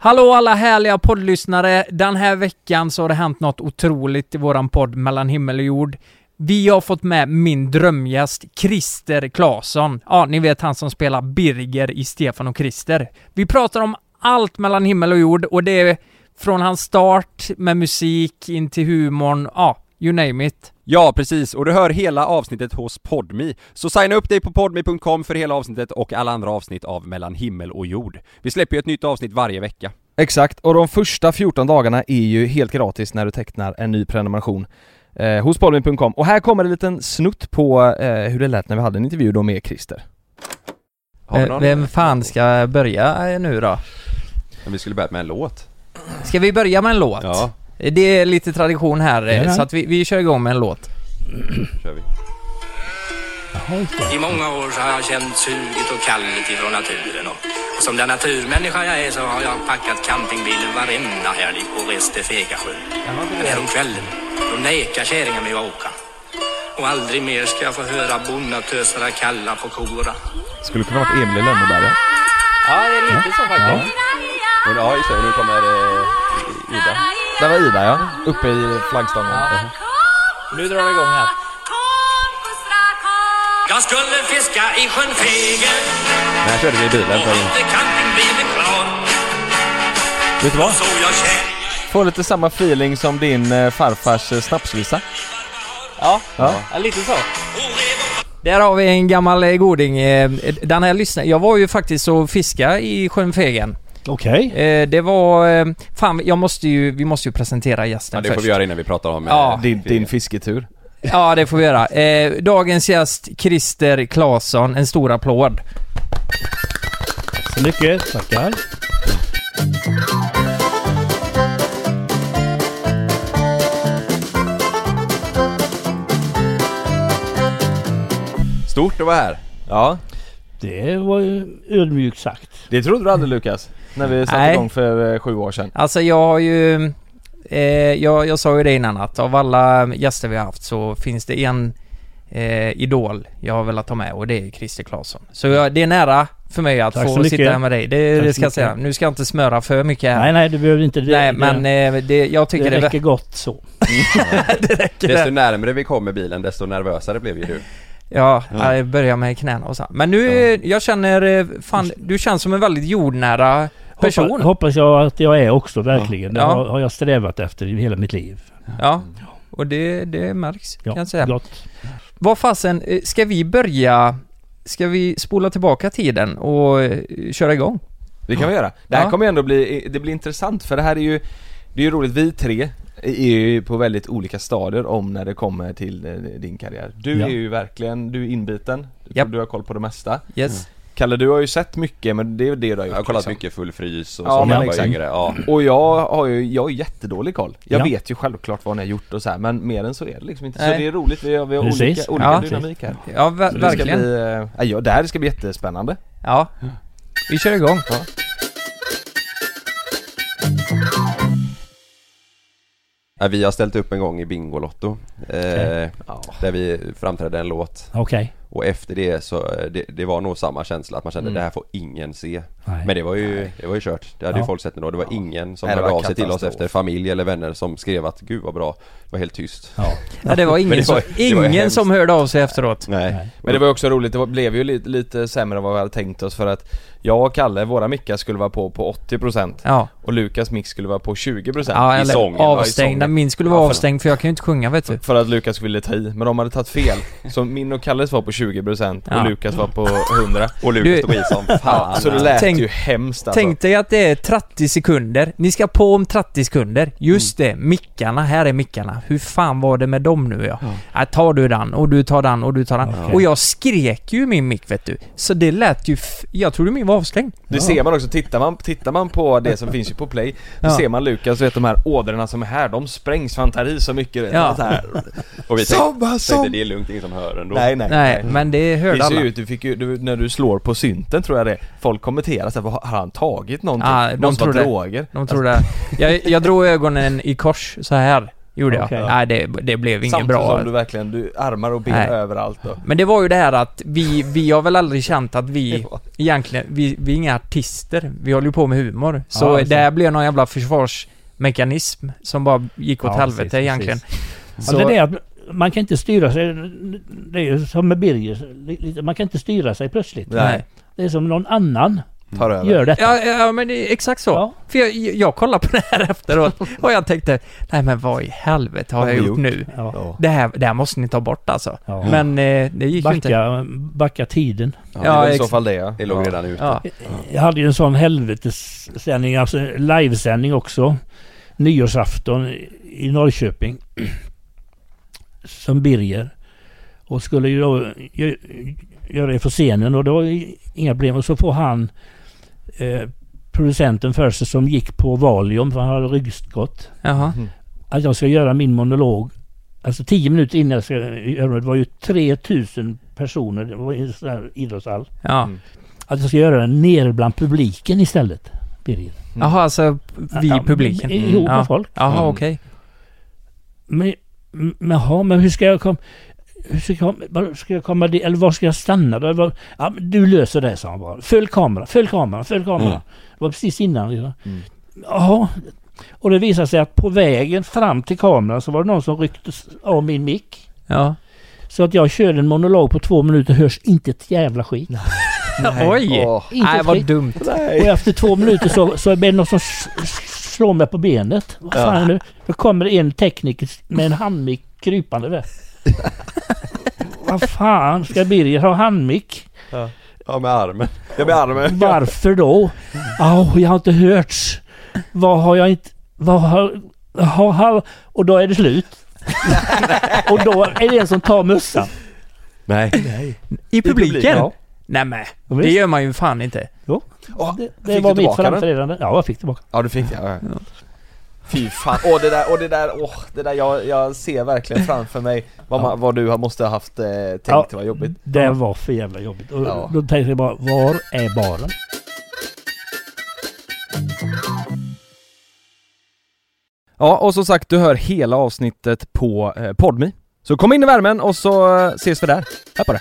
Hallå alla härliga poddlyssnare! Den här veckan så har det hänt något otroligt i våran podd Mellan himmel och jord. Vi har fått med min drömgäst Christer Claesson. Ja, ni vet han som spelar Birger i Stefan och Christer. Vi pratar om allt mellan himmel och jord och det är från hans start med musik in till humorn, ja, you name it. Ja, precis. Och du hör hela avsnittet hos Podmi. Så signa upp dig på podmi.com för hela avsnittet och alla andra avsnitt av Mellan himmel och jord. Vi släpper ju ett nytt avsnitt varje vecka. Exakt, och de första 14 dagarna är ju helt gratis när du tecknar en ny prenumeration eh, hos Podmi.com. Och här kommer en liten snutt på eh, hur det lät när vi hade en intervju då med Christer. Eh? Vem fan ska börja eh, nu då? Men vi skulle börjat med en låt. Ska vi börja med en låt? Ja, Det är lite tradition här, eh, Ja. så att vi, vi kör igång med en låt. kör vi. I många år så har jag känt suget och kallet ifrån naturen och, och som den naturmänniska jag är så har jag packat campingbilen varenda helg och rest till Fegasjön. Men häromkvällen, då nekar kärringen mig att åka. Och aldrig mer ska jag få höra bonnatösarna kalla på kora. Skulle kunna varit Emil i Lönneberga. Ja, det är lite så faktiskt. Men ja, just det. Nu kommer eh, Ida. Där var Ida ja, uppe i flaggstången. Nu drar vi igång här. Jag skulle fiska i sjön Fegen här körde vi i bilen för. Vet du vad? Får lite samma feeling som din eh, farfars eh, snapsvisa. Ja, Ja. ja, lite så. Där har vi en gammal eh, goding. Den här lyssnaren, jag var ju faktiskt och fiska i sjön Fegen. Okej. Eh, Det var... eh, Fan, jag måste ju, vi måste ju presentera gästen Ja, det först. får vi göra innan vi pratar om... eh, Ja. Din, din fisketur. Ja, det får vi göra. Eh, Dagens gäst, Christer Claesson. En stor applåd. Så mycket. Tackar. Stort att vara här. Ja, Det var ju ödmjukt sagt. det trodde du aldrig Lukas? När vi satte Nej. igång för eh, sju år sedan. Alltså jag har ju... Eh, jag, jag sa ju det innan att av alla gäster vi har haft så finns det en eh, idol jag har velat ha med och det är Christer Claesson. Så jag, det är nära för mig att Tack få sitta här med dig. Det, det ska jag säga. Nu ska jag inte smöra för mycket här. Nej, nej, du behöver inte det. Nej, men det, eh, det, jag tycker det det, räcker gott så. det räcker. Desto närmare vi kom med bilen, desto nervösare blev ju du. Ja, Ja. jag börjar med knäna och så. Men nu, jag känner, eh, fan, du känns som en väldigt jordnära person. Hoppas, hoppas jag att jag är också verkligen. Det Ja. har, har jag strävat efter i hela mitt liv. Ja, och det, det märks Ja, kan jag säga. gott. Vad fasen, eh, ska vi börja, ska vi spola tillbaka tiden och eh, köra igång? Det kan vi göra. Det här Ja. kommer ändå bli, det blir intressant för det här är ju Det är ju roligt, vi tre är ju på väldigt olika stadier om när det kommer till eh, din karriär. Du Ja. är ju verkligen, du är inbiten, du, Japp. du har koll på det mesta. Yes. Kalle du har ju sett mycket men det är det du har gjort Jag har kollat liksom. mycket full frys och Ja, så men när jag var exakt. yngre. Ja. Och jag har ju, jag har jättedålig koll. Jag Ja. vet ju självklart vad ni har gjort och så här, men mer än så är det liksom inte. Nej. Så det är roligt, vi har, vi har Precis. olika, olika Ja. dynamik här. Ja, ver- det ska verkligen. bli, eh, ja, ja, det här ska bli jättespännande. Ja. Vi kör igång. Ja. Ja, vi har ställt upp en gång i Bingolotto. Eh, Okej. Där vi framträdde en låt. Okej. Och efter det så, eh, det, det var nog samma känsla att man kände Mm. det här får ingen se. Nej. Men det var ju, det var ju kört. Det hade ju Ja. folk sett ändå. Det var ingen som Nej, hörde av sig till oss efter familj eller vänner som skrev att gud vad bra. Det var helt tyst. Ja. Ja, det var ingen, det var- som, var ingen som hörde av sig efteråt. Nej. Nej. Men det var ju också roligt, det var, blev ju lite, lite sämre än vad vi hade tänkt oss för att jag och Kalle, våra mickar skulle vara på på 80% Ja, och Lukas mick skulle vara på 20% ja i eller sången. avstängda. Ja, i. Min skulle vara Ja, för- avstängd för jag kan ju inte sjunga vet du. För att Lukas ville ta i, men de hade tagit fel. Så min och Kalles var på 20% Ja. och Lukas var på 100 Och Du- Lukas tog i som fan. Så det lät Tänk- ju hemskt alltså. Tänk dig att det är 30 sekunder. Ni ska på om 30 sekunder. Just det, mickarna. Här är mickarna. Hur fan var det med dem nu ja? ja tar du den och du tar den och du tar den. Och jag skrek ju i min mick vet du. Så det lät ju... F- jag trodde min var avstängd. Det ser man också, tittar man, tittar man på det som finns ju på play Då Ja. ser man Lukas, du vet de här ådrorna som är här, de sprängs för han tar i så mycket vet, Ja. så här. Och vi Som, tänkte, som. tänkte det är lugnt, ingen som hör ändå. Nej nej Nej, men det hörde Det ser alla. ut, du fick ju, du, när du slår på synten tror jag det Folk kommenterar såhär, har han tagit någonting? Ja, Det de måste tror det. droger De tror det. Jag, jag drog ögonen i kors så här Gjorde jag. Nej, det, det blev inget Samtidigt bra. som du verkligen, du armar och ben Nej. överallt då. Men det var ju det här att vi, vi har väl aldrig känt att vi egentligen, vi, vi är inga artister. Vi håller ju på med humor. Så Ja, det alltså. här blev någon jävla försvarsmekanism som bara gick åt Ja, helvete precis, egentligen. Ja, Så, det är det att man kan inte styra sig. Det är ju som med Birger. Man kan inte styra sig plötsligt. Nej. Det är som någon annan Tar över. gör detta. ja, ja, men det är exakt så. Ja. För jag, jag kollade på det här efteråt och jag tänkte, nej men vad i helvete har jag har vi gjort nu? Ja. Det här, det här måste ni ta bort alltså. Ja. Men eh, det gick ju inte. Backa, backa tiden. Ja, det i så fall det ja. Det låg redan ute. Ja. Jag hade ju en sån helvetessändning, alltså livesändning också. Nyårsafton i Norrköping. Som Birger. Och skulle ju då gö- göra det för scenen och det var ju inga problem. Och så får han eh, producenten för sig som gick på Valium för han hade ryggskott. Jaha. Att jag ska göra min monolog. Alltså tio minuter innan jag ska göra det. Var ju 3000 personer. Det var en sån här idrottshall. Ja. Mm. Att jag ska göra den nere bland publiken istället. Birger. Jaha, alltså vi Ja, publiken. Ihop med Ja. folk. Jaha, Mm. okej. Men, jaha, men hur ska jag komma... Hur ska jag, komma- var ska jag komma dit? Eller var ska jag stanna då? Var, ja, du löser det, sa han bara. Följ kameran, följ kameran, följ kameran. Mm. Det var precis innan. Liksom. Mm. Jaha. Och det visade sig att på vägen fram till kameran så var det någon som ryckte av min mick. Ja. Så att jag körde en monolog på två minuter hörs inte ett jävla skit. Oj! Åh, Inte Nej, vad dumt. Och nej. efter två minuter så, så är det någon som slår mig på benet. Vad fan det nu? Då kommer en tekniker med en handmick krypande där. Vad fan ska Birger ha handmick? Ja med armen. Ja med armen. Varför då? Ja, jag har inte hörts. Vad har jag inte... Vad har... Ha, ha, och då är det slut. och då är det en som tar mössan. Nej. I publiken? publiken, Ja, Nej men, Ja, det gör man ju fan inte. Det, fick det du var mitt framträdande. Ja, jag fick tillbaka. Ja du fick det, ja, ja. Fy fan, åh det där, åh det där, åh det där jag, jag ser verkligen framför mig vad, man, vad du har, måste ha haft eh, tänkt Ja. var jobbigt. Det var för jävla jobbigt. Och Ja. Då tänkte jag bara, var är baren? Ja och som sagt, du hör hela avsnittet på eh, Podme. Så kom in i värmen och så eh, ses vi där. Här på det.